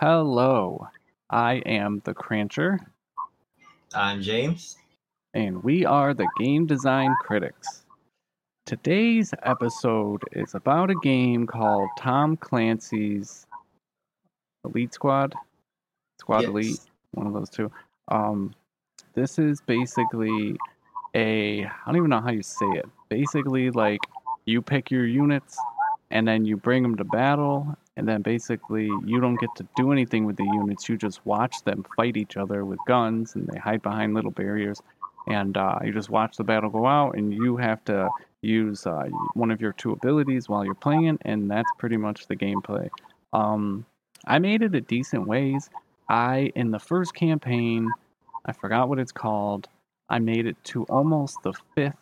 Hello, I am the Crancher, I'm James. and we are the Game Design Critics. Today's episode is about a game called Tom Clancy's Elite Squad, Squad Yes. Elite, one of those two. Um, this is basically a I don't even know how you say it. Basically, like you pick your units and then you bring them to battle, and then basically you don't get to do anything with the units. You just watch them fight each other with guns, and they hide behind little barriers, and uh, you just watch the battle go out, and you have to use uh, one of your two abilities while you're playing, and that's pretty much the gameplay. Um, I made it a decent ways. I in the first campaign, I forgot what it's called. I made it to almost the fifth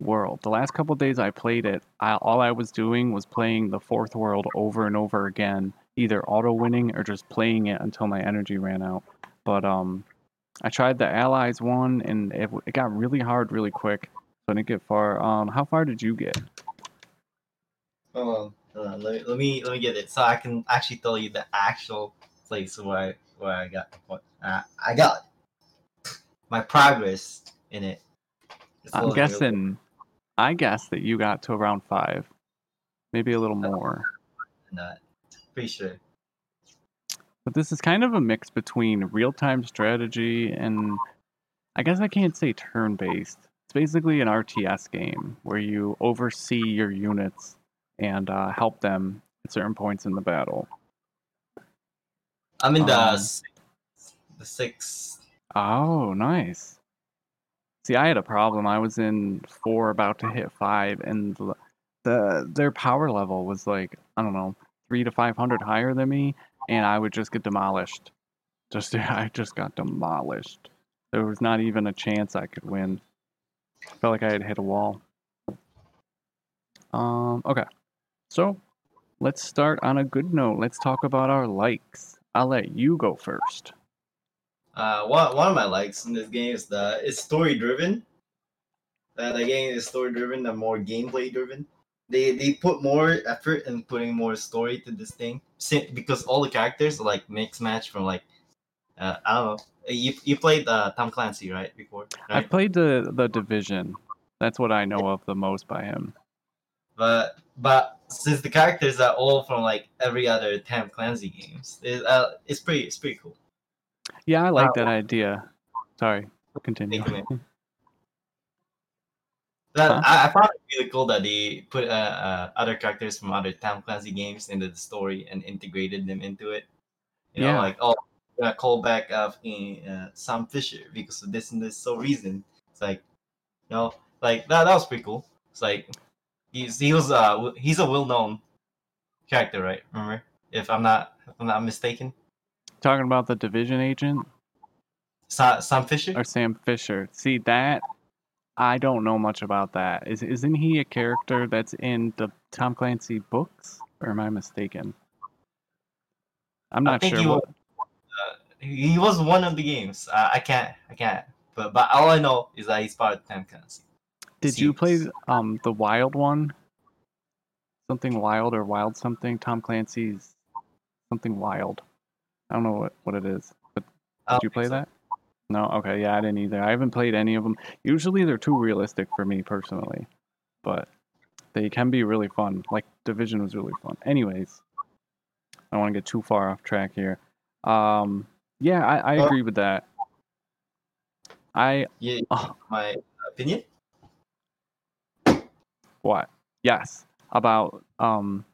world. The last couple days I played it, I, all I was doing was playing the fourth world over and over again, either auto winning or just playing it until my energy ran out. But um, I tried the allies one, and it, it got really hard really quick. So I didn't get far. Um, how far did you get? Hold on, hold on. Let, me, let me let me get it so I can actually tell you the actual place where I where I got what uh, I got my progress in it. It's I'm guessing. I guess that you got to around five, maybe a little more. that. Pretty sure. But this is kind of a mix between real time strategy and I guess I can't say turn based. It's basically an RTS game where you oversee your units and uh, help them at certain points in the battle. I'm in the Um, the six. Oh, nice. See, I had a problem. I was in four, about to hit five, and the, the their power level was like I don't know, three to five hundred higher than me, and I would just get demolished. Just I just got demolished. There was not even a chance I could win. I Felt like I had hit a wall. Um. Okay. So, let's start on a good note. Let's talk about our likes. I'll let you go first. Uh, one one of my likes in this game is the it's story driven. Uh, the game is story driven the more gameplay driven. They they put more effort in putting more story to this thing because all the characters are like mix match from like uh, I don't know. You you played uh, Tom Clancy right before, I right? played the the division. That's what I know of the most by him. But but since the characters are all from like every other Tom Clancy games, it, uh, it's pretty it's pretty cool. Yeah, I like Uh, that idea. Sorry, continue. That Huh? I, I found it really cool that they put uh, uh, other characters from other Tom Clancy games into the story and integrated them into it. You know, Yeah. like oh, a callback of uh, Sam Fisher because of this and this so reason. It's like, you know, like that. That was pretty cool. It's like he's he was uh he's a well known character, right? Remember, if I'm not if I'm not mistaken, Talking about the division agent Sa- Sam Fisher. or Sam Fisher. See that I don't know much about that. Is isn't he a character that's in the Tom Clancy books, or am I mistaken? I'm not sure. he was, uh, he was one of the games. Uh, I can't, I can't. But but all I know is that he's part of Tom Clancy. did you play um the Wild one? Something Wild or Wild something? Tom Clancy's something Wild. I don't know what, what it is. But Did you play so. that? No. Okay. Yeah, I didn't either. I haven't played any of them. Usually they're too realistic for me personally, but they can be really fun. Like Division was really fun. Anyways, I don't want to get too far off track here. Um, yeah, I, I Uh, agree with that. I Yeah, oh, my opinion. what? Yes, about um,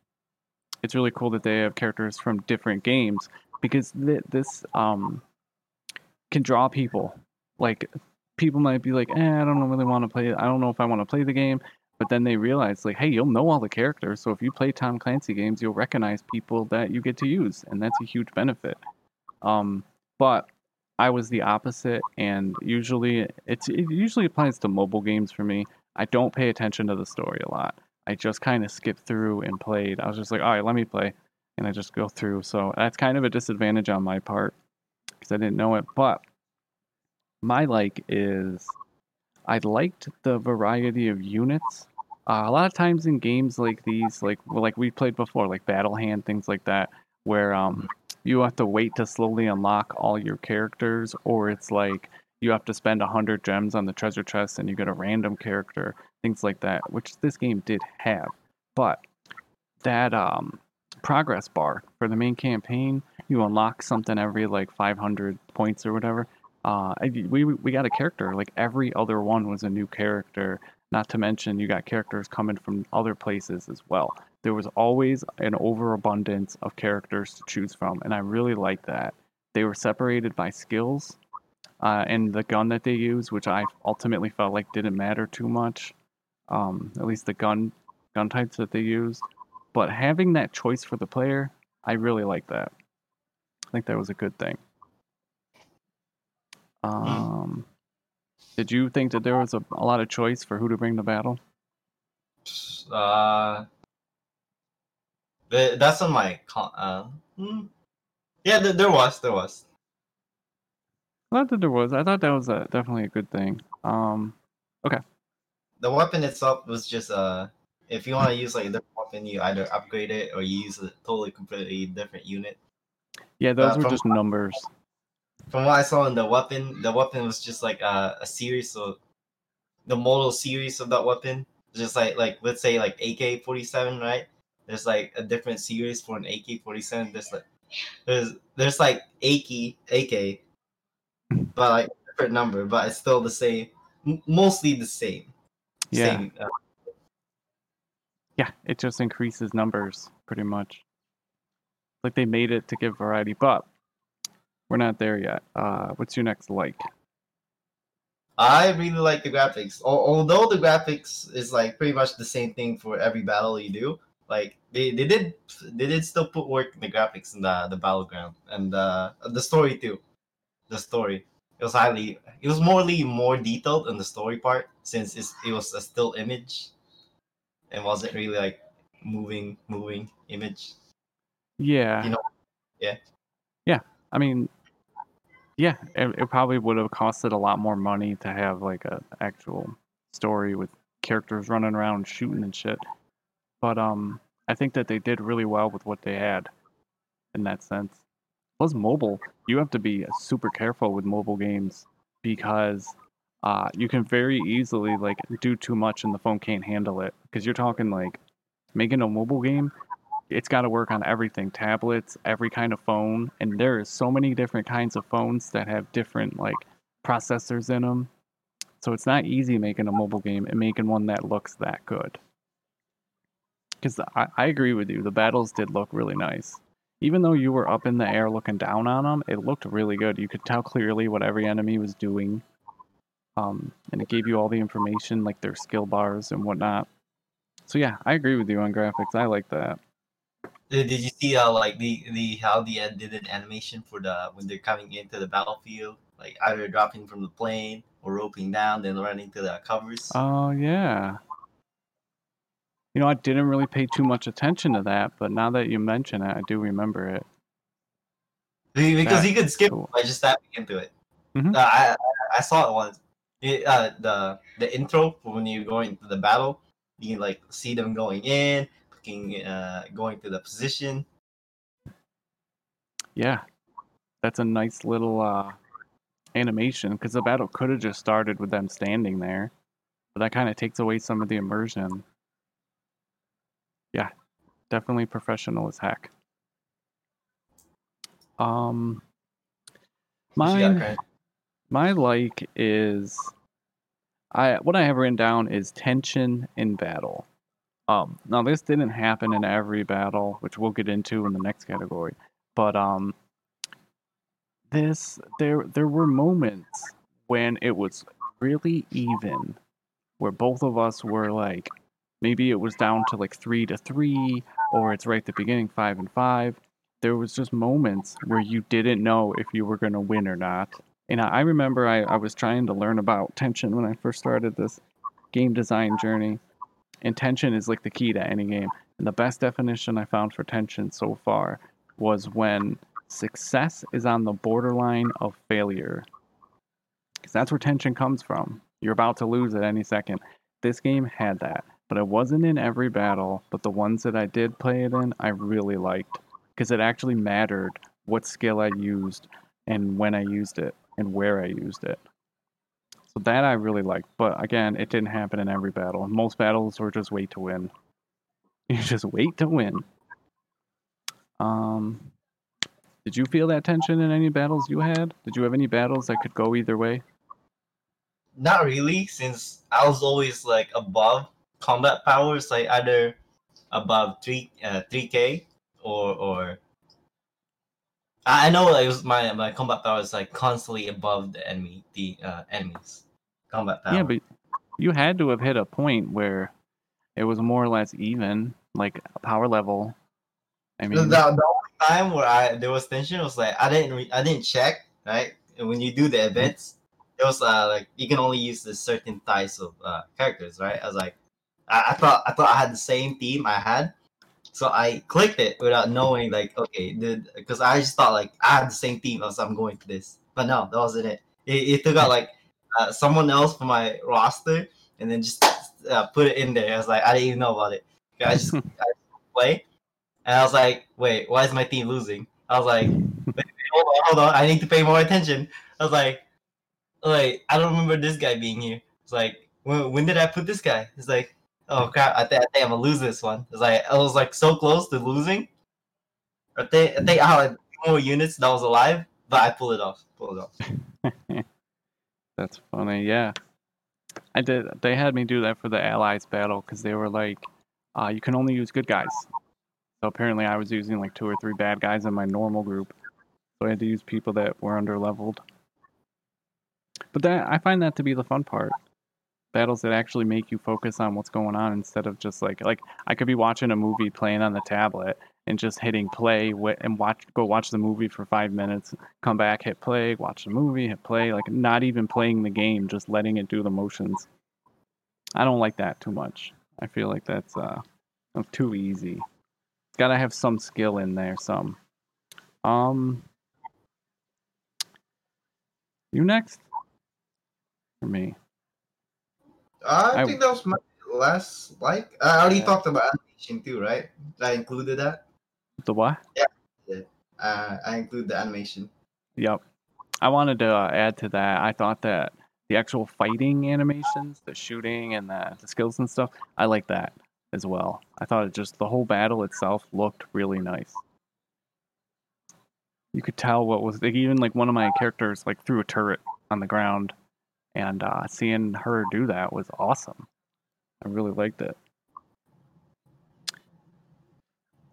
it's really cool that they have characters from different games because th- this um can draw people. Like people might be like, eh, I don't really want to play. I don't know if I want to play the game. But then they realize, like, hey, you'll know all the characters. So if you play Tom Clancy games, you'll recognize people that you get to use, and that's a huge benefit. Um, but I was the opposite, and usually it's it usually applies to mobile games for me. I don't pay attention to the story a lot. I just kind of skip through and played. I was just like, all right, let me play, and I just go through. So that's kind of a disadvantage on my part because I didn't know it. But my like is I liked the variety of units. Uh, a lot of times in games like these, like well, like we played before, like Battle Hand, things like that, where um you have to wait to slowly unlock all your characters, or it's like you have to spend 100 gems on the treasure chest and you get a random character, things like that, which this game did have. But that um, progress bar for the main campaign, you unlock something every like 500 points or whatever. Uh, we we got a character like every other one was a new character. Not to mention you got characters coming from other places as well. There was always an overabundance of characters to choose from, and I really like that. They were separated by skills, uh, and the gun that they use, which I ultimately felt like didn't matter too much. Um, at least the gun gun types that they used. But having that choice for the player, I really like that. I think that was a good thing. Um, did you think that there was a, a lot of choice for who to bring to battle? Uh, that's on my con- uh, hmm. yeah, there was, there was. I thought that there was. I thought that was a, definitely a good thing. Um, okay. The weapon itself was just uh, if you want to use like a weapon, you either upgrade it or you use a totally completely different unit. Yeah, those uh, were just numbers. From what I saw in the weapon, the weapon was just like a, a series of the model series of that weapon. Just like like let's say like AK forty seven, right? There's like a different series for an AK forty seven. There's like there's there's like AK AK, but like different number, but it's still the same, mostly the same. Yeah. Same, uh, yeah, it just increases numbers pretty much. Like they made it to give variety, but we're not there yet. Uh, what's your next like? I really like the graphics. Although the graphics is like pretty much the same thing for every battle you do, like they, they did they did still put work in the graphics in the the battleground and uh, the story too. The story it was highly it was morely more detailed in the story part since it was a still image and wasn't really like moving moving image. Yeah. You know. Yeah. Yeah. I mean, yeah, it, it probably would have costed a lot more money to have like a actual story with characters running around shooting and shit. But um, I think that they did really well with what they had in that sense. Plus, mobile, you have to be super careful with mobile games because uh, you can very easily like do too much and the phone can't handle it. Because you're talking like making a mobile game, it's got to work on everything tablets, every kind of phone. And there is so many different kinds of phones that have different like processors in them. So it's not easy making a mobile game and making one that looks that good. Because I, I agree with you, the battles did look really nice. Even though you were up in the air looking down on them, it looked really good. You could tell clearly what every enemy was doing. Um, and it gave you all the information, like their skill bars and whatnot. So yeah, I agree with you on graphics. I like that. Did, did you see how like the the how the end did an animation for the when they're coming into the battlefield, like either dropping from the plane or roping down, then running to the covers? Oh yeah. You know, I didn't really pay too much attention to that, but now that you mention it, I do remember it. Because That's you could skip cool. by just tapping into it. Mm-hmm. Uh, I I saw it once. It, uh, the the intro when you go into the battle, you can like see them going in, looking, uh, going to the position. Yeah, that's a nice little uh, animation because the battle could have just started with them standing there, but that kind of takes away some of the immersion. Yeah, definitely professional as heck. Um, my my like is I what I have written down is tension in battle. Um, now this didn't happen in every battle, which we'll get into in the next category. But um, this there there were moments when it was really even, where both of us were like, maybe it was down to like three to three, or it's right at the beginning five and five. There was just moments where you didn't know if you were gonna win or not. And I, I remember I, I oh. was trying to learn about tension when I first oh. started this game design journey and tension is like the key to any game. And the best definition I found for tension so far was when success is on the borderline of failure. Because that's where tension comes from. You're about to lose at any second. This game had that, but it wasn't in every battle. But the ones that I did play it in, I really liked because it actually mattered what skill I used and when I used it and where I used it. So that I really liked. But again, it didn't happen in every battle. Most battles were just wait to win. You just wait to win. Um, did you feel that tension in any battles you had? Did you have any battles that could go either way? Not really, since I was always like above combat powers, like either above three uh, three K or or I know like, it was my my combat power is like constantly above the enemy the uh, enemies combat power. Yeah, but you had to have hit a point where it was more or less even, like power level. I the, mean, the, the only time where I there was tension was like I didn't re- I didn't check right and when you do the events it was uh, like you can only use the certain types of uh, characters right I was like I, I thought I thought I had the same team I had so I clicked it without knowing like okay because I just thought like I had the same team as I'm going to this but no that wasn't it it, it took out like uh, someone else from my roster and then just uh, put it in there I was like I didn't even know about it I just, I just play and I was like, wait, why is my team losing? I was like, wait, hold on, hold on, I need to pay more attention. I was like, like I don't remember this guy being here. It's like, when, when did I put this guy? It's like, oh crap, I, th- I think I'm gonna lose this one. It's like I was like so close to losing. I think I think I had more units that was alive, but I pulled it off. Pulled it off. That's funny. Yeah, I did. They had me do that for the allies battle because they were like, uh, you can only use good guys. So apparently, I was using like two or three bad guys in my normal group, so I had to use people that were under leveled. But that I find that to be the fun part. Battles that actually make you focus on what's going on instead of just like like I could be watching a movie playing on the tablet and just hitting play and watch go watch the movie for five minutes, come back, hit play, watch the movie, hit play, like not even playing the game, just letting it do the motions. I don't like that too much. I feel like that's uh too easy. Gotta have some skill in there, some. Um You next? For me. I, I- think that was my last like I already Yeah. talked about animation too, right? I included that. The what? Uh, I include the animation. Yep. I wanted to uh, add to that. I thought that the actual fighting animations, the shooting and the, the skills and stuff, I like that as well. I thought it just the whole battle itself looked really nice. You could tell what was like, even like one of my characters like threw a turret on the ground, and uh, seeing her do that was awesome. I really liked it.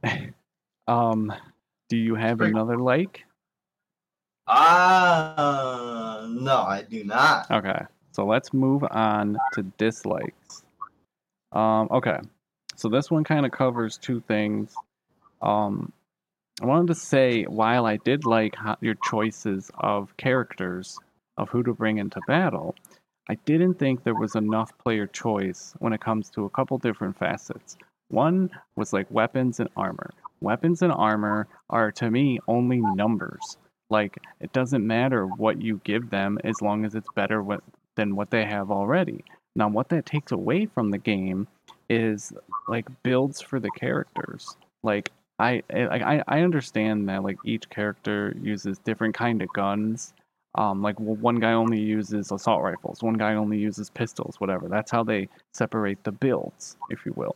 um, do you have another like? Ah, no, I do not. Okay, so let's move on to dislikes. Um, okay, so this one kind of covers two things. Um, I wanted to say while I did like your choices of characters of who to bring into battle, I didn't think there was enough player choice when it comes to a couple different facets. One was like weapons and armor. Weapons and armor are to me only numbers. Like it doesn't matter what you give them as long as it's better than what they have already. Now, what that takes away from the game is like builds for the characters. Like I I I understand that like each character uses different kind of guns. Um, like one guy only uses assault rifles, one guy only uses pistols, whatever. That's how they separate the builds, if you will.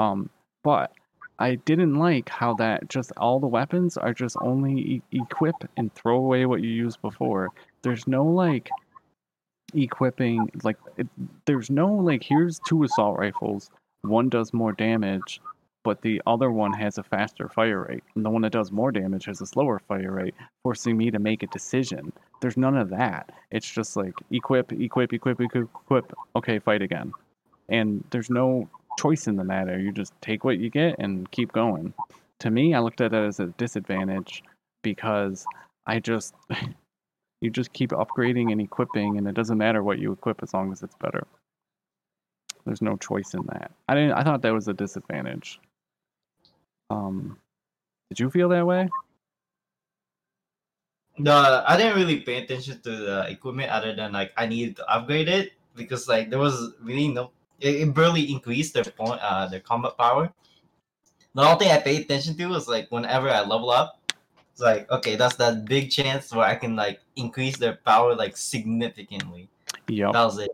Um, but I didn't like how that just all the weapons are just only e- equip and throw away what you used before. There's no like equipping like it, there's no like here's two assault rifles. One does more damage, but the other one has a faster fire rate. And the one that does more damage has a slower fire rate, forcing me to make a decision. There's none of that. It's just like equip, equip, equip, equip, equip. Okay, fight again. And there's no choice in the matter. You just take what you get and keep going. To me, I looked at it as a disadvantage because I just you just keep upgrading and equipping and it doesn't matter what you equip as long as it's better. There's no choice in that. I didn't I thought that was a disadvantage. Um did you feel that way? No, I didn't really pay attention to the equipment other than like I needed to upgrade it because like there was really no it, it barely increased their point uh their combat power. The only thing I paid attention to was like whenever I level up, It's like okay, that's that big chance where I can like increase their power like significantly. Yeah, That was it.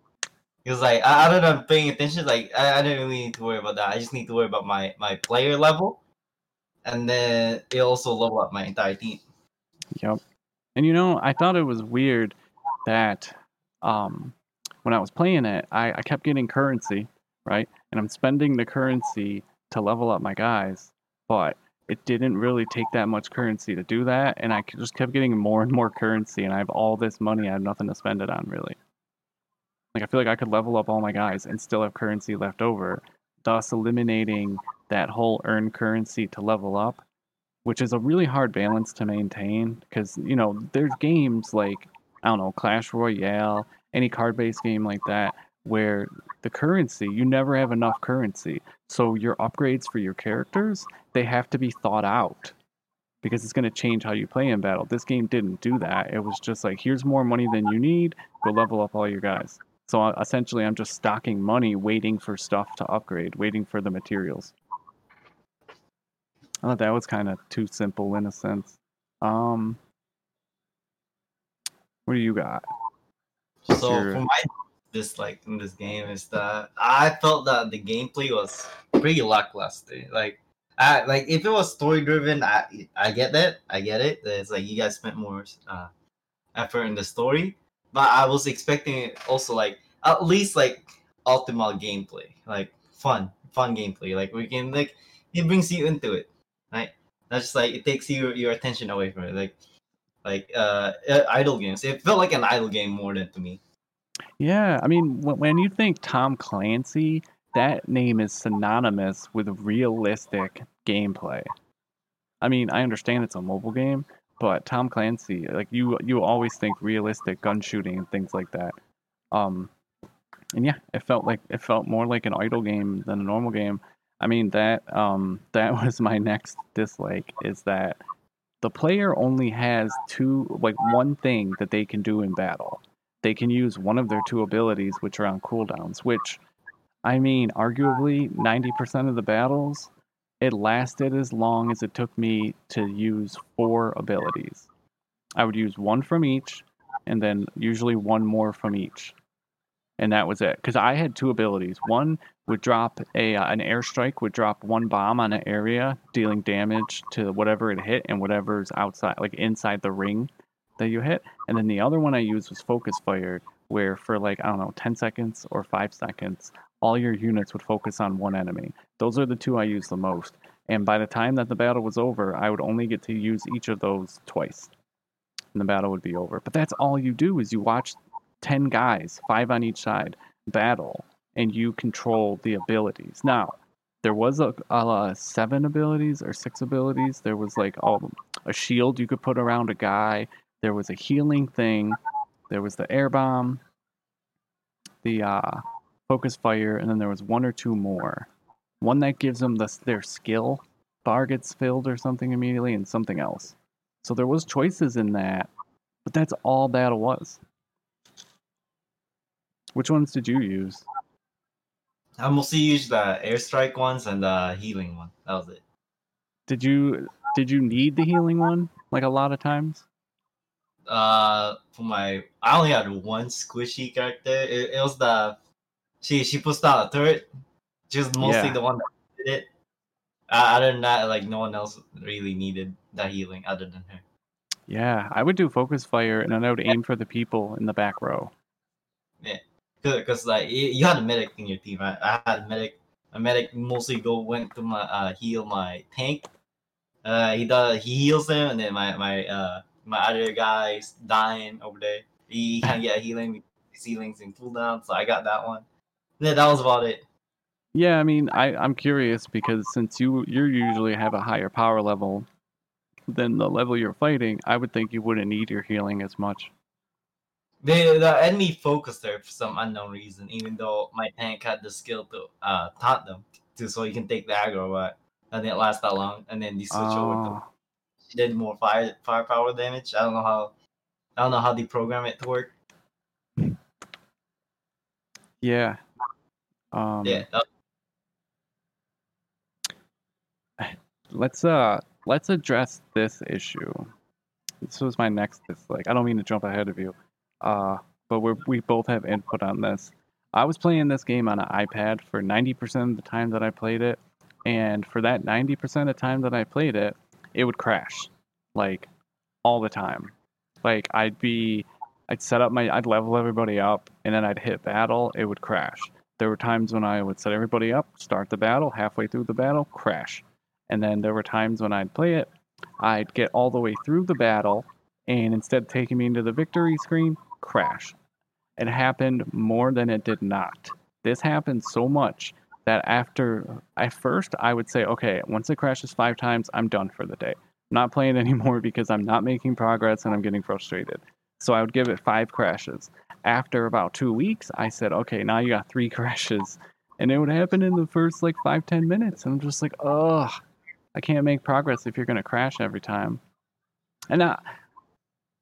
It was like I, other than paying attention, like I, I didn't really need to worry about that. I just need to worry about my my player level, and then it also level up my entire team. Yep. And you know, I thought it was weird that um, when I was playing it, I, I kept getting currency, right? And I'm spending the currency to level up my guys, but it didn't really take that much currency to do that. And I just kept getting more and more currency, and I have all this money. I have nothing to spend it on, really. Like, I feel like I could level up all my guys and still have currency left over, thus eliminating that whole earn currency to level up which is a really hard balance to maintain because you know there's games like I don't know Clash Royale, any card-based game like that where the currency you never have enough currency, so your upgrades for your characters they have to be thought out because it's going to change how you play in battle. This game didn't do that. It was just like here's more money than you need, go level up all your guys. So uh, essentially, I'm just stocking money, waiting for stuff to upgrade, waiting for the materials. I thought that was kind of too simple in a sense. Um, what do you got? What's So your- for my dislike in this game is that I felt that the gameplay was pretty lackluster. Like, I like if it was story driven, I I get that, I get it. It's like you guys spent more uh, effort in the story, but I was expecting also like at least like optimal gameplay, like fun, fun gameplay. Like we can like it brings you into it, right? That's just like it takes you your attention away from it, like like uh uh, idle games. It felt like an idle game more than to me. Yeah, I mean, when you think Tom Clancy, that name is synonymous with realistic gameplay. I mean, I understand it's a mobile game, but Tom Clancy, like you, you always think realistic gun shooting and things like that. Um, and yeah, it felt like it felt more like an idle game than a normal game. I mean, that um, that was my next dislike is that the player only has two, like one thing that they can do in battle they can use one of their two abilities, which are on cooldowns, which, I mean, arguably 90% of the battles, it lasted as long as it took me to use four abilities. I would use one from each, and then usually one more from each. And that was it. Because I had two abilities. One would drop a uh, an airstrike would drop one bomb on an area, dealing damage to whatever it hit and whatever's outside, like inside the ring that you hit. And then the other one I used was focus fired, where for like, I don't know, 10 seconds or five seconds, all your units would focus on one enemy. Those are the two I used the most. And by the time that the battle was over, I would only get to use each of those twice. And the battle would be over. But that's all you do is you watch 10 guys, five on each side, battle, and you control the abilities. Now, there was a, a seven abilities or six abilities. There was like all a shield you could put around a guy. There was a healing thing. There was the air bomb, the uh, focus fire, and then there was one or two more. One that gives them the, their skill bar gets filled or something immediately, and something else. So there was choices in that, but that's all battle was. Which ones did you use? I mostly used the airstrike ones and the healing one. That was it. Did you did you need the healing one like a lot of times? Uh, for my, I only had one squishy character. It, it was the she she puts down a turret. She was mostly Yeah. the one that did it. Uh, other than that, like no one else really needed that healing other than her. Yeah, I would do focus fire and then I would aim for the people in the back row. Yeah, Because like you had a medic in your team. Right? I had a medic. A medic mostly go went to my uh, heal my tank. Uh, he does he heals them, and then my my uh my other guy's dying over there. He can't get healing. His healings in cooldown, so I got that one. Yeah, that was about it. Yeah, I mean, I, I'm curious because since you you usually have a higher power level than the level you're fighting, I would think you wouldn't need your healing as much. The the enemy focused there for some unknown reason, even though my tank had the skill to uh taunt them to so you can take the aggro, but that didn't last that long. And then they switch over to Oh, did more fire firepower damage. I don't know how I don't know how they program it to work. yeah. Um, yeah, Let's uh let's address this issue. This was my next dislike. I don't mean to jump ahead of you, uh, but we we both have input on this. I was playing this game on an iPad for 90% of the time that I played it, and for that 90% of the time that I played it, it would crash, like all the time. Like I'd be, I'd set up my, I'd level everybody up, and then I'd hit battle, it would crash. There were times when I would set everybody up, start the battle, halfway through the battle, crash. And then there were times when I'd play it, I'd get all the way through the battle, and instead of taking me into the victory screen, crash. It happened more than it did not. This happened so much that after, at first, I would say, okay, once it crashes five times, I'm done for the day. I'm not playing anymore because I'm not making progress and I'm getting frustrated. So I would give it five crashes. After about two weeks, I said, okay, now you got three crashes. And it would happen in the first like five, ten minutes. And I'm just like, ugh, I can't make progress if you're going to crash every time. And I,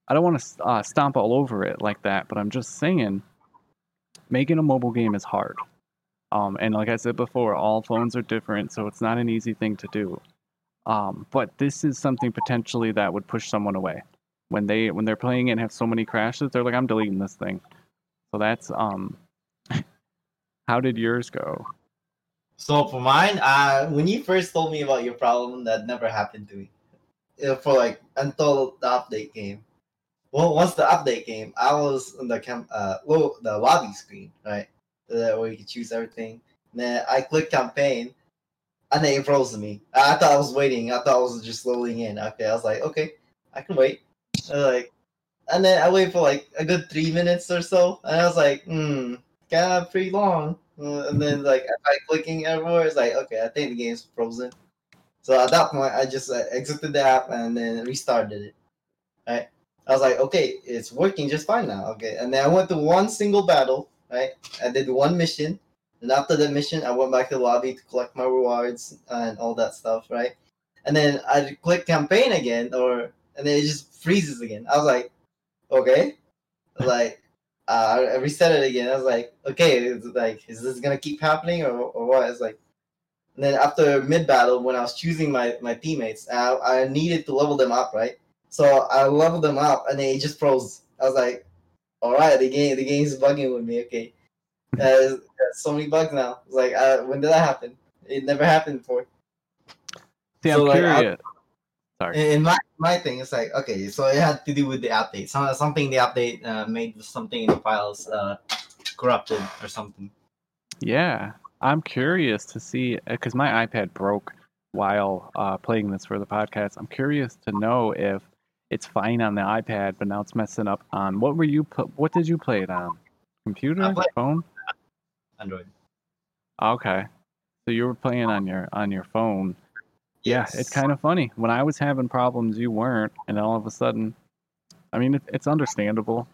I don't want to uh, stomp all over it like that, but I'm just saying, making a mobile game is hard. Um, and like I said before, all phones are different, so it's not an easy thing to do. Um, but this is something potentially that would push someone away when they when they're playing and have so many crashes. They're like, I'm deleting this thing. So that's um. how did yours go? So for mine, uh, when you first told me about your problem, that never happened to me. Uh, For like until the update came. Well, once the update came, I was in the cam, uh, well, the lobby screen, right, uh, where you can choose everything. And then I clicked campaign, and then it froze me. I thought I was waiting. I thought I was just loading in. Okay, I was like, okay, I can wait. Like, and then I wait for like a good three minutes or so, and I was like, hmm, of pretty long. Uh, and then like I clicking everywhere, it's like, okay, I think the game's frozen. So at that point, I just uh, exited the app and then restarted it. Right. I was like, okay, it's working just fine now. Okay. And then I went to one single battle. Right. I did one mission. And after the mission, I went back to the lobby to collect my rewards and all that stuff. Right. And then I click campaign again, or and then it just freezes again. I was like, okay. Like, uh, I reset it again. I was like, okay, it's like, is this gonna keep happening or, or what? It's like, and then after mid battle, when I was choosing my my teammates, I, I needed to level them up, right? So I leveled them up, and then it just froze. I was like, all right, the game the game's bugging with me. Okay, uh, so many bugs now. It's like, uh, when did that happen? It never happened before. See, So, I'm like, I- curious. Sorry. In my my thing, it's like okay, so it had to do with the update. Some, something the update uh, made something in the files uh, corrupted or something. Yeah, I'm curious to see because my iPad broke while uh, playing this for the podcast. I'm curious to know if it's fine on the iPad, but now it's messing up on what were you? Pl- what did you play it on? Computer, phone? Android. Okay, so you were playing on your on your phone. Yeah, it's kind of funny. When I was having problems, you weren't, and all of a sudden, I mean, it, it's understandable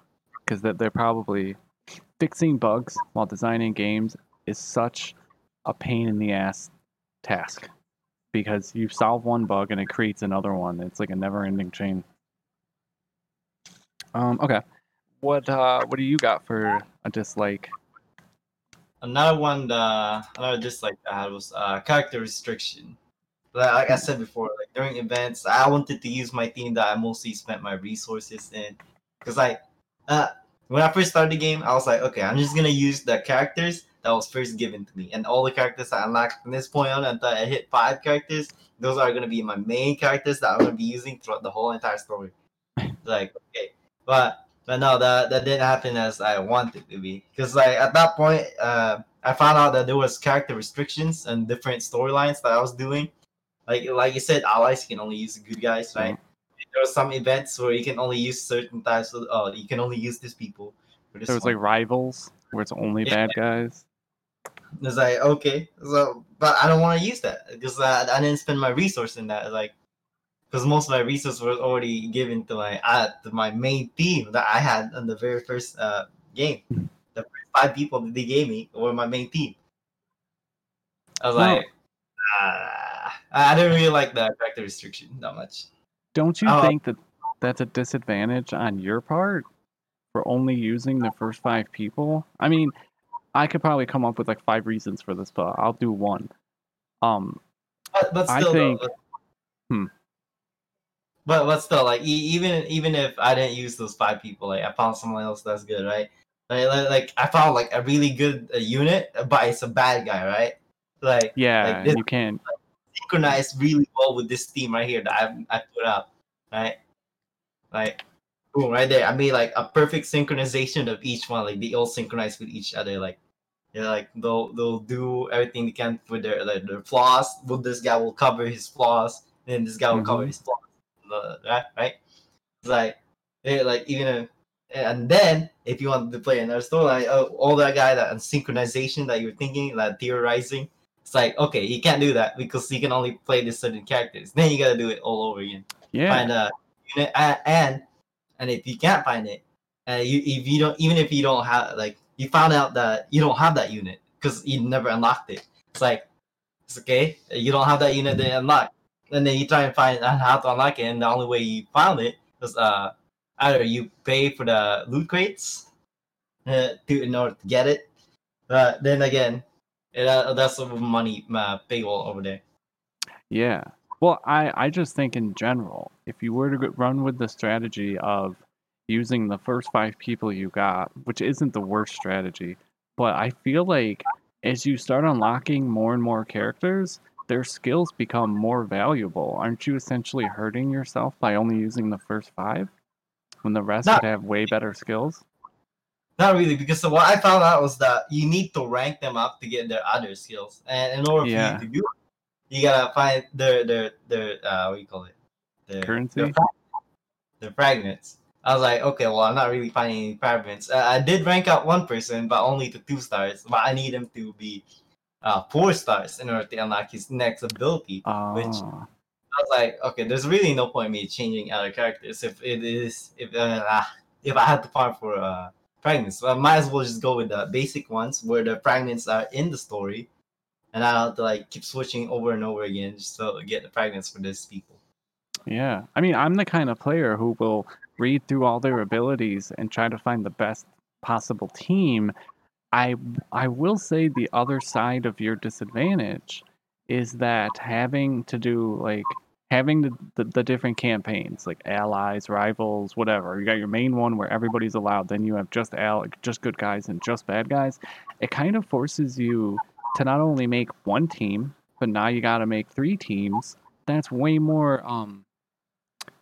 because that they're probably fixing bugs while designing games is such a pain in the ass task because you solve one bug and it creates another one. It's like a never-ending chain. Um. Okay. What uh What do you got for a dislike? Another one, uh, another dislike I had was uh, character restriction. Like, I said before, like during events, I wanted to use my team that I mostly spent my resources in. Cause like, uh, when I first started the game, I was like, okay, I'm just gonna use the characters that was first given to me, and all the characters I unlocked from this point on until I hit five characters, those are gonna be my main characters that I'm gonna be using throughout the whole entire story. like, okay, but but no, that that didn't happen as I wanted it to be. Because like at that point, uh, I found out that there was character restrictions and different storylines that I was doing. Like like you said, allies can only use good guys, right? There are some events where you can only use certain types of. Oh, you can only use these people. There was one. like rivals where it's only Yeah. bad guys. It's like okay, so but I don't want to use that because I, I didn't spend my resource in that. Like, because most of my resources were already given to my uh, to my main team that I had in the very first uh, game. The first five people that they gave me were my main team. I was Well- like, ah, I didn't really like the character restriction that much. Don't you Uh, think that that's a disadvantage on your part for only using the first five people? I mean, I could probably come up with like five reasons for this, but I'll do one. Um, But, but I think- though, Hmm. but but still, like e- even even if I didn't use those five people, like I found someone else that's good, right? Like like, like I found like a really good uh, unit, but it's a bad guy, right? Like Yeah, Like this- you can't. Synchronize really well with this theme right here that I I put up, right? Like, boom, right there. I made like a perfect synchronization of each one. Like they all synchronize with each other. Like, yeah, like they'll they'll do everything they can with their like, their flaws. Well, this guy will cover his flaws, and this guy will cover Mhm. his flaws. Uh, Right, right. It's like, yeah, like even. A, and then, if you want to play another storyline, oh, all that guy that synchronization that you're thinking, like theorizing, it's like okay, you can't do that because you can only play this certain characters. Then you gotta do it all over again. Yeah, Find a unit, and and if you can't find it, uh, you if you don't even if you don't have like you found out that you don't have that unit because you never unlocked it. It's like it's okay, you don't have that unit to unlock, and then you try and find out how to unlock it, and the only way you found it was uh either you pay for the loot crates uh, to in order to get it. But then again, it, uh, that's a money uh, paywall over there. yeah. Well, I I just think in general, if you were to run with the strategy of using the first five people you got, which isn't the worst strategy, but I feel like as you start unlocking more and more characters, their skills become more valuable. Aren't you essentially hurting yourself by only using the first five when the rest No. could have way better skills? Not really, because what I found out was that you need to rank them up to get their other skills, and in order for Yeah. you to do it, you gotta find their their their uh what do you call it? Their, Currency? Their, their fragments. I was like, okay, well, I'm not really finding any fragments. Uh, I did rank up one person, but only to two stars. But I need him to be uh four stars in order to unlock his next ability. Oh, Which- I was like, okay, there's really no point in me changing other characters if it is if uh, if I had to farm for uh fragments. So I might as well just go with the basic ones where the fragments are in the story, and I have to like keep switching over and over again just to get the fragments for these people. Yeah. I mean, I'm the kind of player who will read through all their abilities and try to find the best possible team. I I will say the other side of your disadvantage is that having to do like having the, the, the different campaigns like allies, rivals, whatever. You got your main one where everybody's allowed, then you have just al just good guys and just bad guys. It kind of forces you to not only make one team, but now you got to make three teams. That's way more um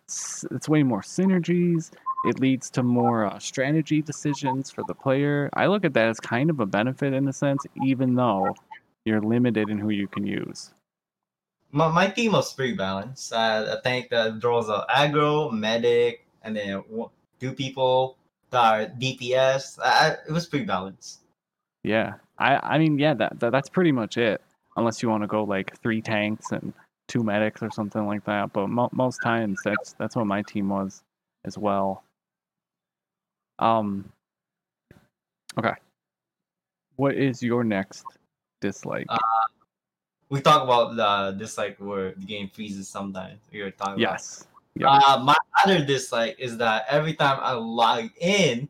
it's way more synergies. It leads to more uh, strategy decisions for the player. I look at that as kind of a benefit in a sense, even though you're limited in who you can use. My, my team was pretty balanced. Uh, I think that there was a aggro, medic, and then two people that are DPS. I, I- it was pretty balanced. Yeah, I I mean yeah, that, that that's pretty much it. Unless you want to go like three tanks and two medics or something like that. But mo- most times that's that's what my team was as well. Um. Okay. What is your next dislike? Uh, We talk about uh, this like where the game freezes sometimes. We were talking about yes. Uh, my other dislike is that every time I log in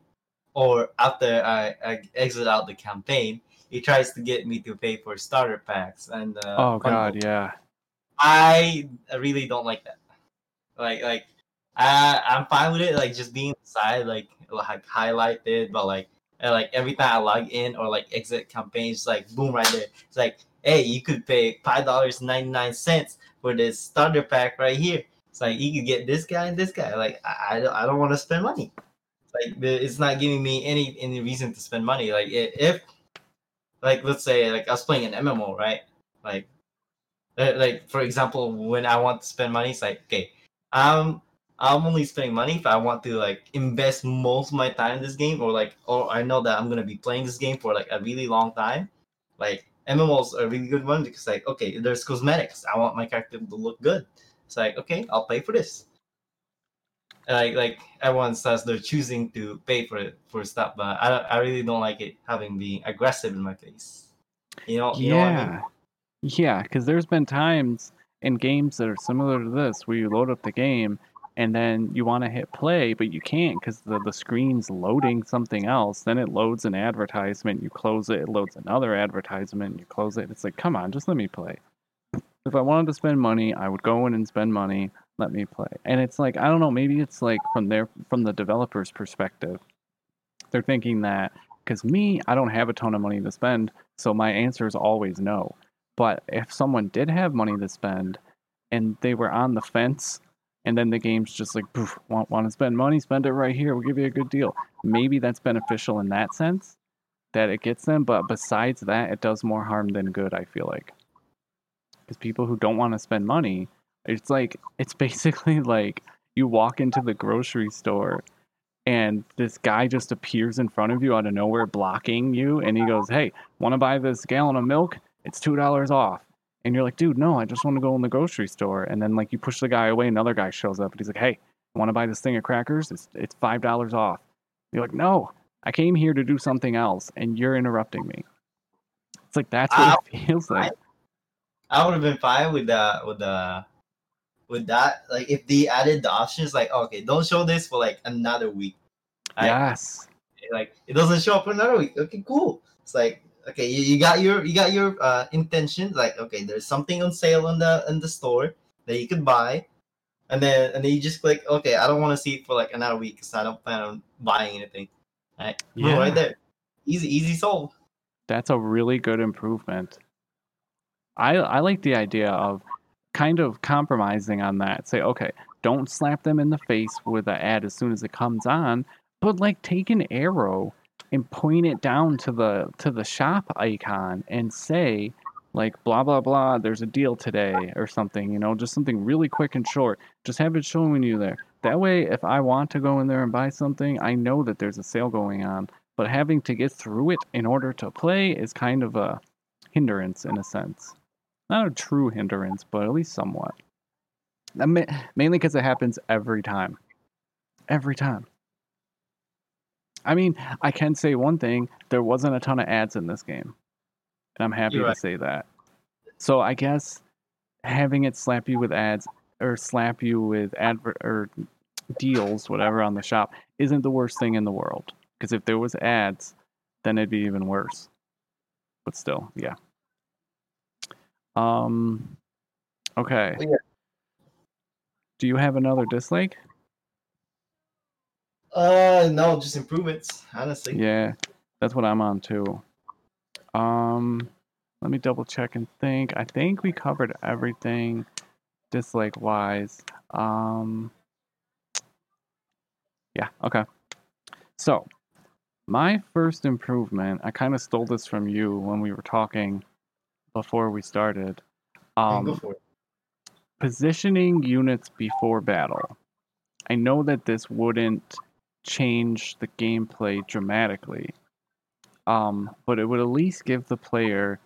or after I, I exit out the campaign, it tries to get me to pay for starter packs and uh, oh bundles. god, yeah. I really don't like that. Like like I I'm fine with it like just being inside like like highlighted, but like and, like every time I log in or like exit campaigns, like boom right there. It's like hey, you could pay five dollars ninety nine cents for this starter pack right here. It's like you could get this guy and this guy. Like I I don't, want to spend money. Like it's not giving me any any reason to spend money. Like if like let's say like I was playing an MMO, right? Like uh, like for example, when I want to spend money, it's like okay, I'm I'm only spending money if I want to like invest most of my time in this game, or like or I know that I'm gonna be playing this game for like a really long time. Like MMOs are a really good one because like okay, there's cosmetics. I want my character to look good. It's like okay, I'll pay for this. Like like everyone says they're choosing to pay for it for stuff, but I I really don't like it having being aggressive in my face. You know, you know what I mean? yeah. Yeah, because there's been times in games that are similar to this where you load up the game and then you want to hit play, but you can't because the, the screen's loading something else. Then it loads an advertisement, you close it, it loads another advertisement, you close it. It's like, come on, just let me play. If I wanted to spend money, I would go in and spend money. let me play. And it's like I don't know, maybe it's like from their from the developer's perspective. They're thinking that because me, I don't have a ton of money to spend, so my answer is always no. But if someone did have money to spend and they were on the fence and then the game's just like poof, want, want to spend money spend it right here. We'll give you a good deal. Maybe that's beneficial in that sense that it gets them but besides that it does more harm than good i feel like. Because people who don't want to spend money it's like it's basically like you walk into the grocery store and this guy just appears in front of you out of nowhere blocking you and he goes hey want to buy this gallon of milk? It's two dollars off and you're like, dude, no, I just want to go in the grocery store. And then like you push the guy away, another guy shows up and he's like, hey, want to buy this thing of crackers? It's it's five dollars off. You're like, no, I came here to do something else, and you're interrupting me. It's like that's what I, it feels like. I, I would have been fine with the with the with that. Like if they added the options, like okay, don't show this for like another week. Right? Yes. Like it doesn't show up for another week. Okay, cool. It's like okay you, you got your you got your uh intentions like okay there's something on sale on the in the store that you could buy. And then and then you just click okay i don't want to see it for like another week because i don't plan on buying anything right? Yeah. right there. Easy easy sold that's a really good improvement. I i like the idea of kind of compromising on that. Say okay don't slap them in the face with the ad as soon as it comes on but like take an arrow and point it down to the to the shop icon and say like blah blah blah there's a deal today or something you know just something really quick and short. Just have it showing you there. That way if i want to go in there and buy something i know that there's a sale going on. But having to get through it in order to play is kind of a hindrance in a sense. Not a true hindrance but at least somewhat. Mainly because it happens every time. Every time I mean, I can say one thing: there wasn't a ton of ads in this game, and I'm happy to say that. So I guess having it slap you with ads or slap you with advert or deals, whatever, on the shop isn't the worst thing in the world. Because if there was ads, then it'd be even worse. But still, yeah. Um. Okay. Yeah. Do you have another dislike? Uh, no, just improvements, honestly. Yeah, that's what I'm on too. Um, let me double check and think. I think we covered everything dislike wise. Um, yeah, okay. So, my first improvement, I kind of stole this from you when we were talking before we started. Um, positioning units before battle. I know that this wouldn't change the gameplay dramatically. Um, but it would at least give the player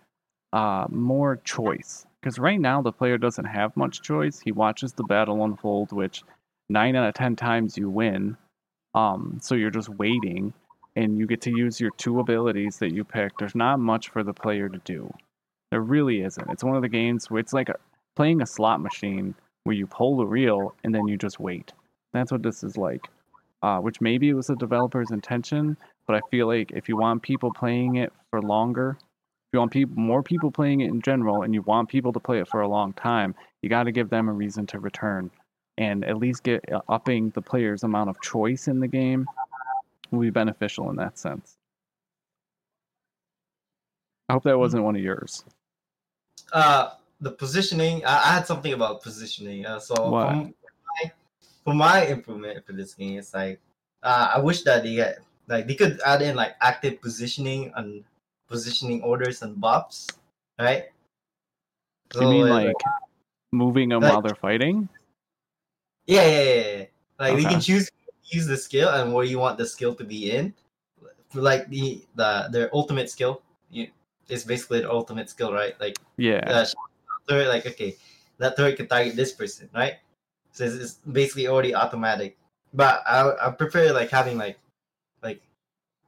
uh, more choice. Because right now, the player doesn't have much choice. He watches the battle unfold, which nine out of ten times you win. Um, so you're just waiting, and you get to use your two abilities that you pick. There's not much for the player to do. There really isn't. It's one of the games where it's like a, playing a slot machine where you pull the reel and then you just wait. That's what this is like uh, which maybe it was the developer's intention, but I feel like if you want people playing it for longer, if you want people more people playing it in general, and you want people to play it for a long time, you got to give them a reason to return, and at least get uh, upping the player's amount of choice in the game will be beneficial in that sense. I hope that wasn't one of yours. Uh, the positioning. I, I had something about positioning. Uh, so what? For my improvement for this game, it's like uh, I wish that they get like they could add in like active positioning and positioning orders and buffs, right? So, you mean like, like moving them like, while they're fighting? Yeah, yeah, yeah. yeah. Like okay. you can choose use the skill and where you want the skill to be in. Like the the their ultimate skill, you, it's basically the ultimate skill, right? Like yeah, uh, like okay, that turret can target this person, right? So it's basically already automatic. But I I prefer like having like like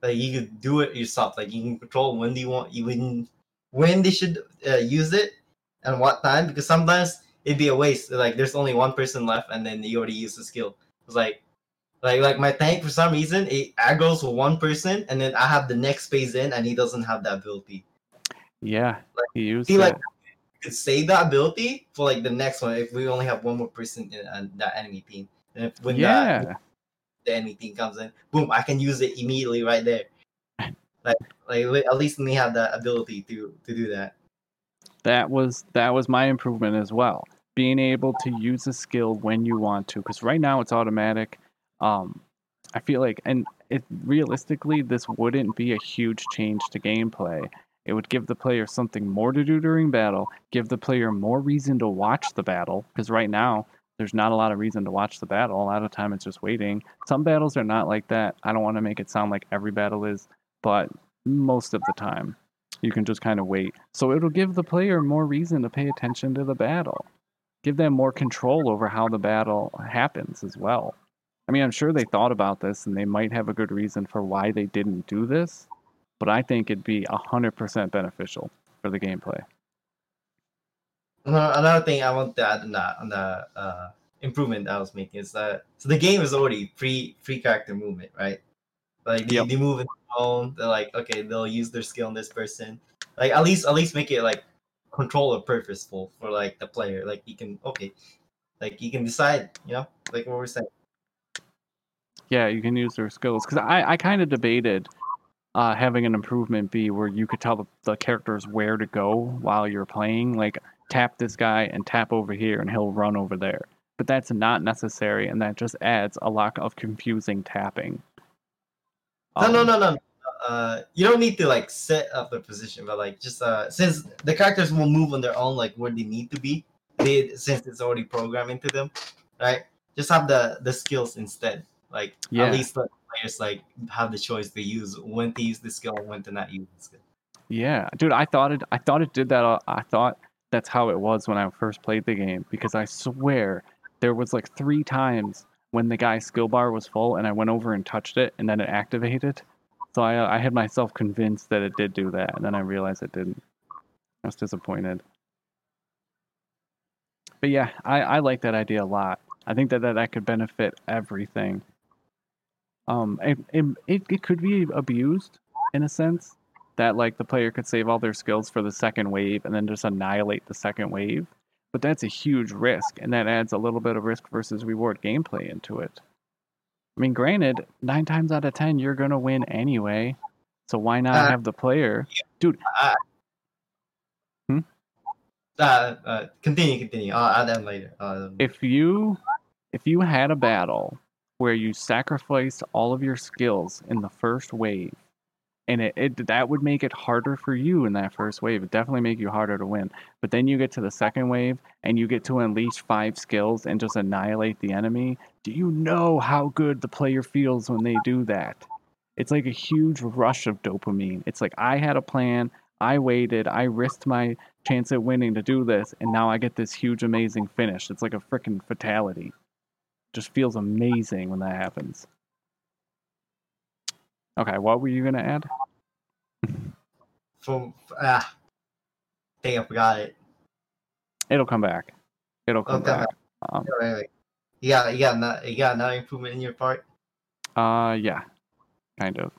like you could do it yourself. Like you can control when do you want you when when they should uh, use it and what time because sometimes it'd be a waste. Like there's only one person left and then you already used the skill. It's like like like my tank for some reason it aggros with one person and then I have the next phase in and he doesn't have that ability. Yeah, like, he used he like could save that ability for like the next one if we only have one more person in uh, that enemy team. And if when yeah. that, the enemy team comes in, boom, I can use it immediately right there. Like, like li- at least we have the ability to to do that. that was that was my improvement as well being able to use a skill when you want to because right now it's automatic um i feel like and it realistically this wouldn't be a huge change to gameplay it would give the player something more to do during battle give the player more reason to watch the battle because right now there's not a lot of reason to watch the battle a lot of time it's just waiting some battles are not like that i don't want to make it sound like every battle is but most of the time you can just kind of wait. So it'll give the player more reason to pay attention to the battle, give them more control over how the battle happens as well. I mean, I'm sure they thought about this and they might have a good reason for why they didn't do this, but I think it'd be 100% beneficial for the gameplay. Another thing I want to add on the on the uh, improvement I was making is that so the game is already free free character movement, right? Like they, Yep. they move in their own. They're like, okay, they'll use their skill on this person. Like at least at least make it like controller purposeful for like the player. Like you can okay, like you can decide, you know, like what we're saying. Yeah, you can use their skills. Because I, I kind of debated uh, having an improvement be where you could tell the, the characters where to go while you're playing. Like, tap this guy and tap over here, and he'll run over there. But that's not necessary, and that just adds a lot of confusing tapping. No, no, Um, no, no. Uh, you don't need to like set up the position, but like just uh, since the characters will move on their own, like where they need to be, they since it's already programmed into them, right? Just have the the skills instead. Like Yeah. at least let players like have the choice to use when to use the skill and when to not use the skill. Yeah, dude, I thought it. I thought it did that. I thought that's how it was when I first played the game because I swear there was like three times when the guy's skill bar was full and I went over and touched it and then it activated. So I, I had myself convinced that it did do that, and then I realized it didn't. I was disappointed. But yeah, I, I like that idea a lot. I think that, that that could benefit everything. Um, it, it, it, could be abused in a sense that like the player could save all their skills for the second wave and then just annihilate the second wave. But that's a huge risk, and that adds a little bit of risk versus reward gameplay into it. I mean, granted, nine times out of ten you're gonna win anyway, so why not Uh, have the player? Dude uh, uh, continue, continue. I'll add them later. Uh, If you if you had a battle where you sacrificed all of your skills in the first wave, and it, it that would make it harder for you in that first wave. It definitely make you harder to win. But then you get to the second wave and you get to unleash five skills and just annihilate the enemy. Do you know how good the player feels when they do that? It's like a huge rush of dopamine. It's like I had a plan, I waited, I risked my chance at winning to do this, and now I get this huge, amazing finish. It's like a freaking fatality. Just feels amazing when that happens. Okay, what were you gonna add? from ah, think I forgot it. It'll come back. It'll come Okay. back. Um, Wait, wait, wait. You got, you got, no- you got another improvement in your part. uh, yeah, kind of.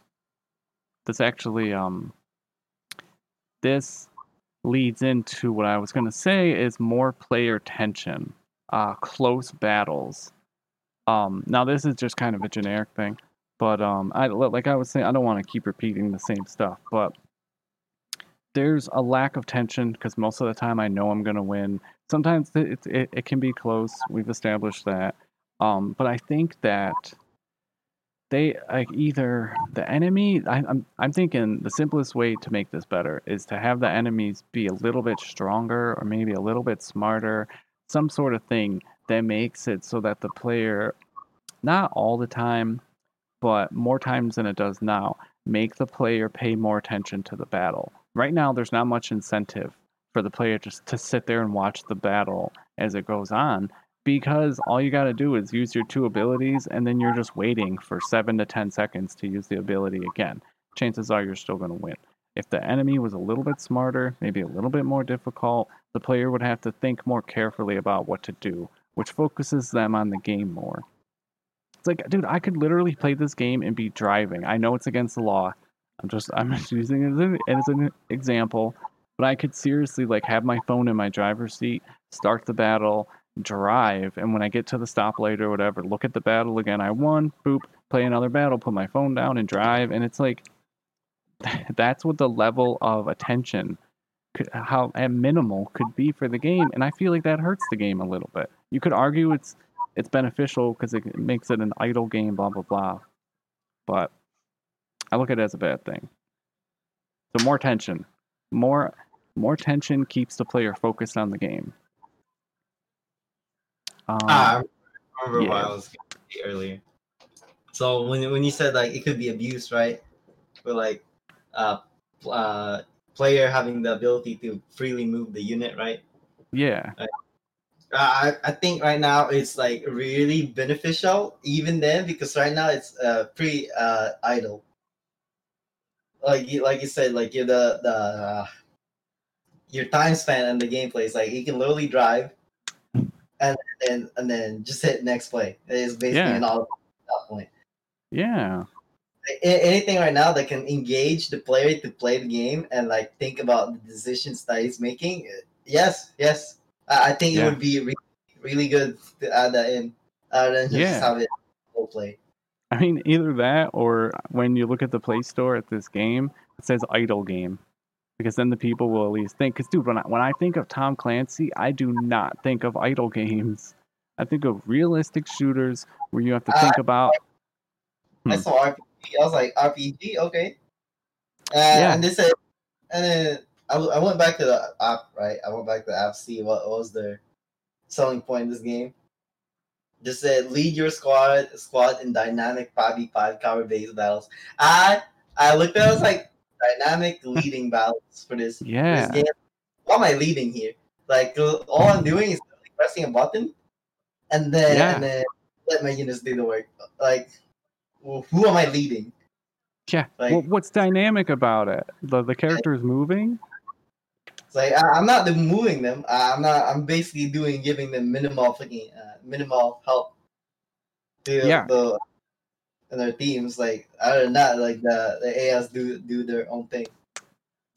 This actually, um, this leads into what I was gonna say is more player tension, uh, close battles. Um, now this is just kind of a generic thing, but um, I like I was saying, I don't want to keep repeating the same stuff, but there's a lack of tension because most of the time I know I'm gonna win. Sometimes it, it, it, it can be close. We've established that. Um, but I think that they like either the enemy. I, I'm I'm thinking the simplest way to make this better is to have the enemies be a little bit stronger or maybe a little bit smarter, some sort of thing that makes it so that the player, not all the time, but more times than it does now, make the player pay more attention to the battle. Right now, there's not much incentive for the player just to sit there and watch the battle as it goes on because all you got to do is use your two abilities and then you're just waiting for seven to 10 seconds to use the ability again. Chances are you're still going to win. If the enemy was a little bit smarter, maybe a little bit more difficult, the player would have to think more carefully about what to do, which focuses them on the game more. It's like, dude, I could literally play this game and be driving. I know it's against the law. I'm just I'm just using it as an, as an example, but I could seriously like have my phone in my driver's seat, start the battle, drive, and when I get to the stoplight or whatever, look at the battle again. I won, boop, play another battle, put my phone down and drive, and it's like that's what the level of attention could, how at minimal could be for the game, and I feel like that hurts the game a little bit. You could argue it's it's beneficial because it makes it an idle game, blah blah blah, but I look at it as a bad thing. So more tension, more more tension keeps the player focused on the game. Um, Ah, I remember yeah. what I was earlier. So when when you said like it could be abused, right? For like uh uh player having the ability to freely move the unit, right? yeah, Uh, I I think right now it's like really beneficial even then because right now it's uh pretty uh idle. Like you like you said, like you're the the uh, your time span and the gameplay is like you can literally drive and then and then just hit next play. It's basically Yeah. an all point. yeah, anything right now that can engage the player to play the game and like think about the decisions that he's making. Yes, yes, I, I think it would be re- really good to add that in, other uh, than just Yeah. have it full play. I mean, either that or when you look at the Play Store at this game, it says idle game. Because then the people will at least think. Because, dude, when I, when I think of Tom Clancy, I do not think of idle games. I think of realistic shooters where you have to uh, think about. I Hmm. saw RPG. I was like RPG, okay. And, Yeah. and they said, and then I, w- I went back to the app, right? I went back to the app, see what was their selling point in this game. Just said lead your squad squad in dynamic 5v5 cover based battles. I I looked at it, I was like dynamic leading battles for this, Yeah. this game. What am I leading here? Like uh, all I'm doing is pressing a button and then Yeah. and then let my units do the work. Like who am I leading? Yeah. Like- well, what's dynamic about it? The, the character is moving? Like I, I'm not moving them. I, I'm not. I'm basically doing giving them minimal fucking uh, minimal help. To Yeah. The and their teams like other than that, like the the AS do do their own thing.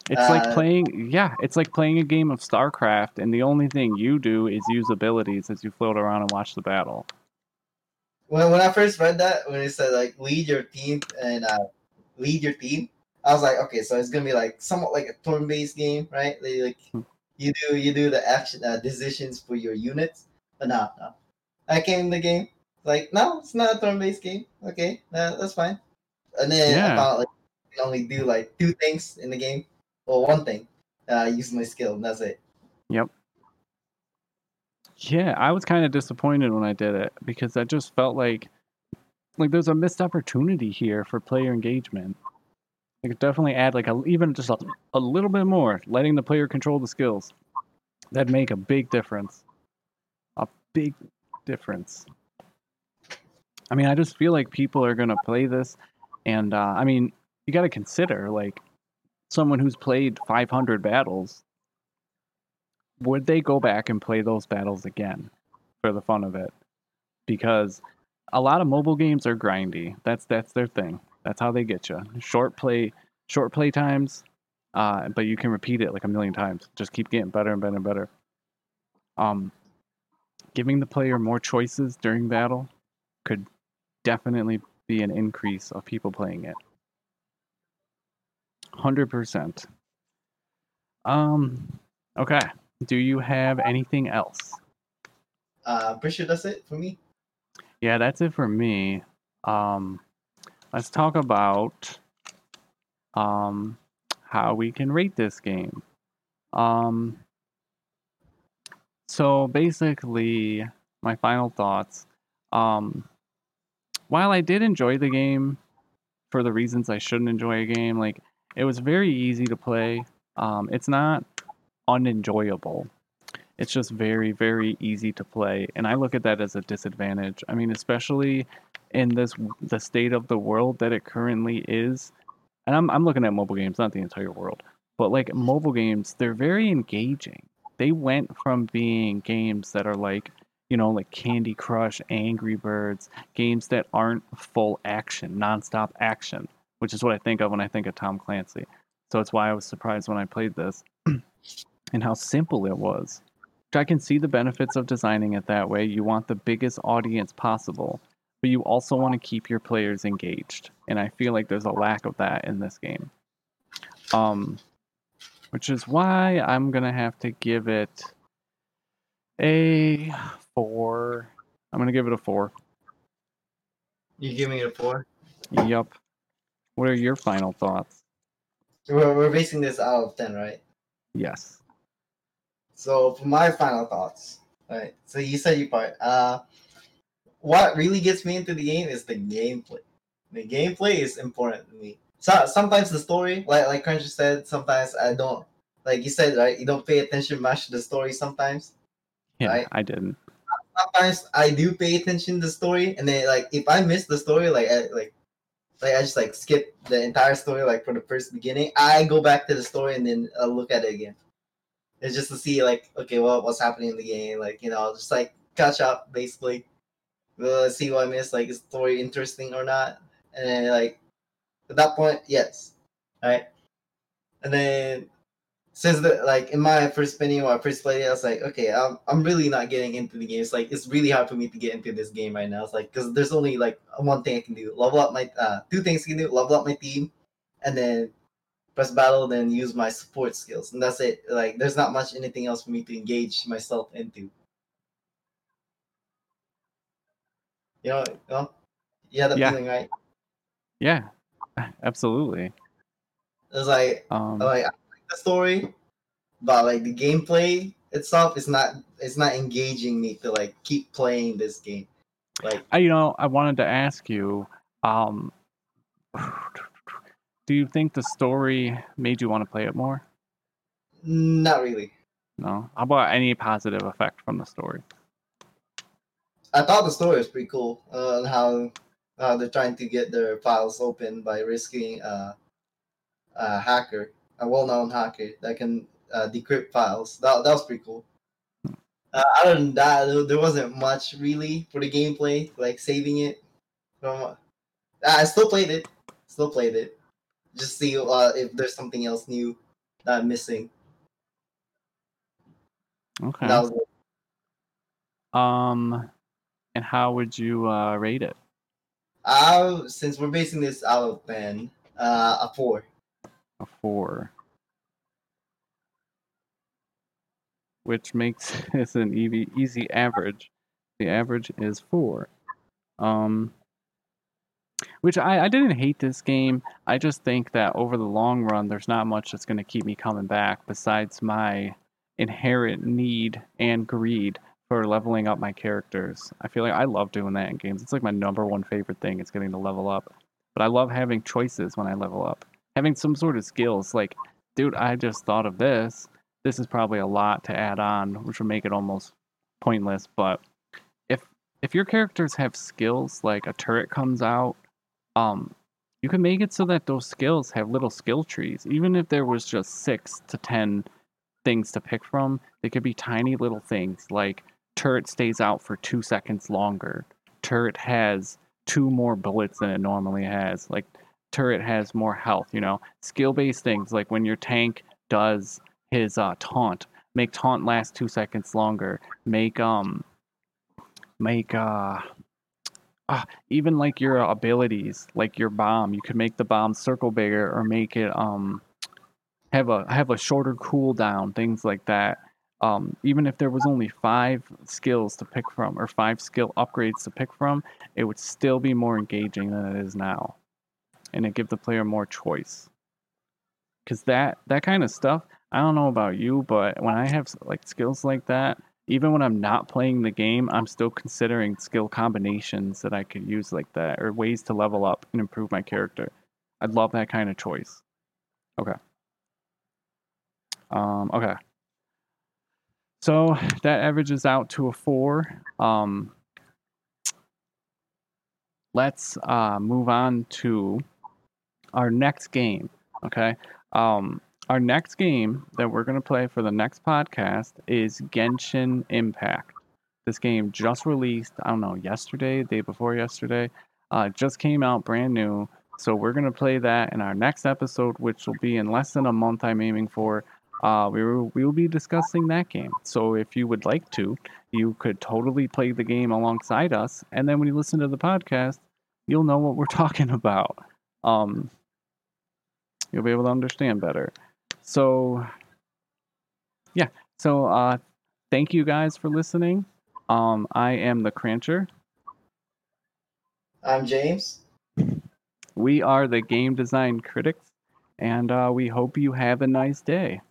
It's like Uh, playing, yeah, it's like playing a game of StarCraft, and the only thing you do is use abilities as you float around and watch the battle. When when I first read that, when it said like lead your team and uh, lead your team, I was like, okay, so it's gonna be like somewhat like a turn-based game, right? Like Hmm. you do you do the action uh, decisions for your units, but no, no. I came in the game like, no, it's not a turn-based game. Okay, no, that's fine. And then Yeah. I found like I can only do like two things in the game, or one thing. Uh, use my skill, and that's it. Yep. Yeah, I was kind of disappointed when I did it because I just felt like like there's a missed opportunity here for player engagement. Like definitely add like a even just a, a little bit more, letting the player control the skills. That'd make a big difference. A big difference. I mean, I just feel like people are gonna play this, and uh, I mean, you got to consider like someone who's played 500 battles would they go back and play those battles again for the fun of it? Because a lot of mobile games are grindy. That's that's their thing. That's how they get you. Short play, short play times, uh, but you can repeat it like a million times. Just keep getting better and better and better. Um, giving the player more choices during battle could definitely be an increase of people playing it. Hundred percent. Um. Okay. Do you have anything else? Uh, pretty sure that's it for me. Yeah, that's it for me. Um, let's talk about um how we can rate this game. Um, so basically, my final thoughts. Um, while I did enjoy the game for the reasons I shouldn't enjoy a game, like it was very easy to play. Um, it's not unenjoyable. It's just very, very easy to play, and I look at that as a disadvantage. I mean, especially in this the state of the world that it currently is. And I'm I'm looking at mobile games, not the entire world, but like mobile games, they're very engaging. They went from being games that are like, you know, like Candy Crush, Angry Birds, games that aren't full action, nonstop action, which is what I think of when I think of Tom Clancy. So it's why I was surprised when I played this and how simple it was. I can see the benefits of designing it that way. You want the biggest audience possible, but you also want to keep your players engaged. And I feel like there's a lack of that in this game. Um, which is why I'm gonna have to give it a four. I'm gonna give it a four. You giving it a four? Yep. What are your final thoughts? We're, we're basing this out of ten, right? Yes. So for my final thoughts, right? So you said you part. Uh, what really gets me into the game is the gameplay. The gameplay is important to me. So sometimes the story, like like Cruncher said, sometimes I don't. Like you said, right? You don't pay attention much to the story sometimes. Yeah, Right. I didn't. Sometimes I do pay attention to the story, and then like if I miss the story, like I, like like I just like skip the entire story, like from the first beginning. I go back to the story and then uh, look at it again. It's just to see like okay, what what's happening in the game, like you know, just like catch up basically. Uh, see what I missed, like is story interesting or not, and then like at that point, yes, right. And then since the like in my first spinning I first played it, I was like, okay, I'm I'm really not getting into the game. It's like it's really hard for me to get into this game right now. It's like because there's only like one thing I can do: level up my uh two things I can do: level up my team, and then press battle, then use my support skills, and that's it. Like there's not much anything else for me to engage myself into. You know, you know, you have that Yeah. feeling, right? Yeah, absolutely. It's like Um, like I like the story, but like the gameplay itself is not it's not engaging me to like keep playing this game. Like I, you know, I wanted to ask you, um, do you think the story made you want to play it more? not really. No. How about any positive effect from the story? I thought the story was pretty cool. Uh, how how they're trying to get their files open by risking uh, a hacker, a well-known hacker that can uh, decrypt files. That that was pretty cool. Uh, other than that, there- wasn't much really for the gameplay, like saving it. From I still played it, still played it, just see uh, if there's something else new that I'm missing. Okay. That was it. Um, and how would you uh, rate it? Uh, since we're basing this out of ten, uh, a four. A four. Which makes this an easy, easy average. The average is four. Um, which I, I didn't hate this game. I just think that over the long run, there's not much that's going to keep me coming back besides my inherent need and greed for leveling up my characters. I feel like I love doing that in games. It's like my number one favorite thing is getting to level up. But I love having choices when I level up. Having some sort of skills like, dude, I just thought of this. This is probably a lot to add on, which would make it almost pointless, but if if your characters have skills like a turret comes out, um you can make it so that those skills have little skill trees. Even if there was just 6 to 10 things to pick from, they could be tiny little things like turret stays out for 2 seconds longer. Turret has two more bullets than it normally has. Like turret has more health, you know. Skill-based things like when your tank does his uh, taunt, make taunt last 2 seconds longer. Make um make uh ah, even like your abilities, like your bomb, you could make the bomb circle bigger or make it um have a have a shorter cooldown, things like that. Um, even if there was only five skills to pick from or five skill upgrades to pick from, it would still be more engaging than it is now, and it give the player more choice. Cause that that kind of stuff, I don't know about you, but when I have like skills like that, even when I'm not playing the game, I'm still considering skill combinations that I could use like that or ways to level up and improve my character. I'd love that kind of choice. Okay. Um, okay. So that averages out to a four. Um, let's uh, move on to our next game. Okay. Um, our next game that we're going to play for the next podcast is Genshin Impact. This game just released, I don't know, yesterday, day before yesterday. Uh, just came out brand new. So we're gonna play that in our next episode, which will be in less than a month. I'm aiming for. Uh, we will we will be discussing that game. So if you would like to, you could totally play the game alongside us, and then when you listen to the podcast, you'll know what we're talking about. Um, you'll be able to understand better. So, yeah. So, uh, thank you guys for listening. Um, I am the Crancher. I'm James. We are the game design critics, and uh, we hope you have a nice day.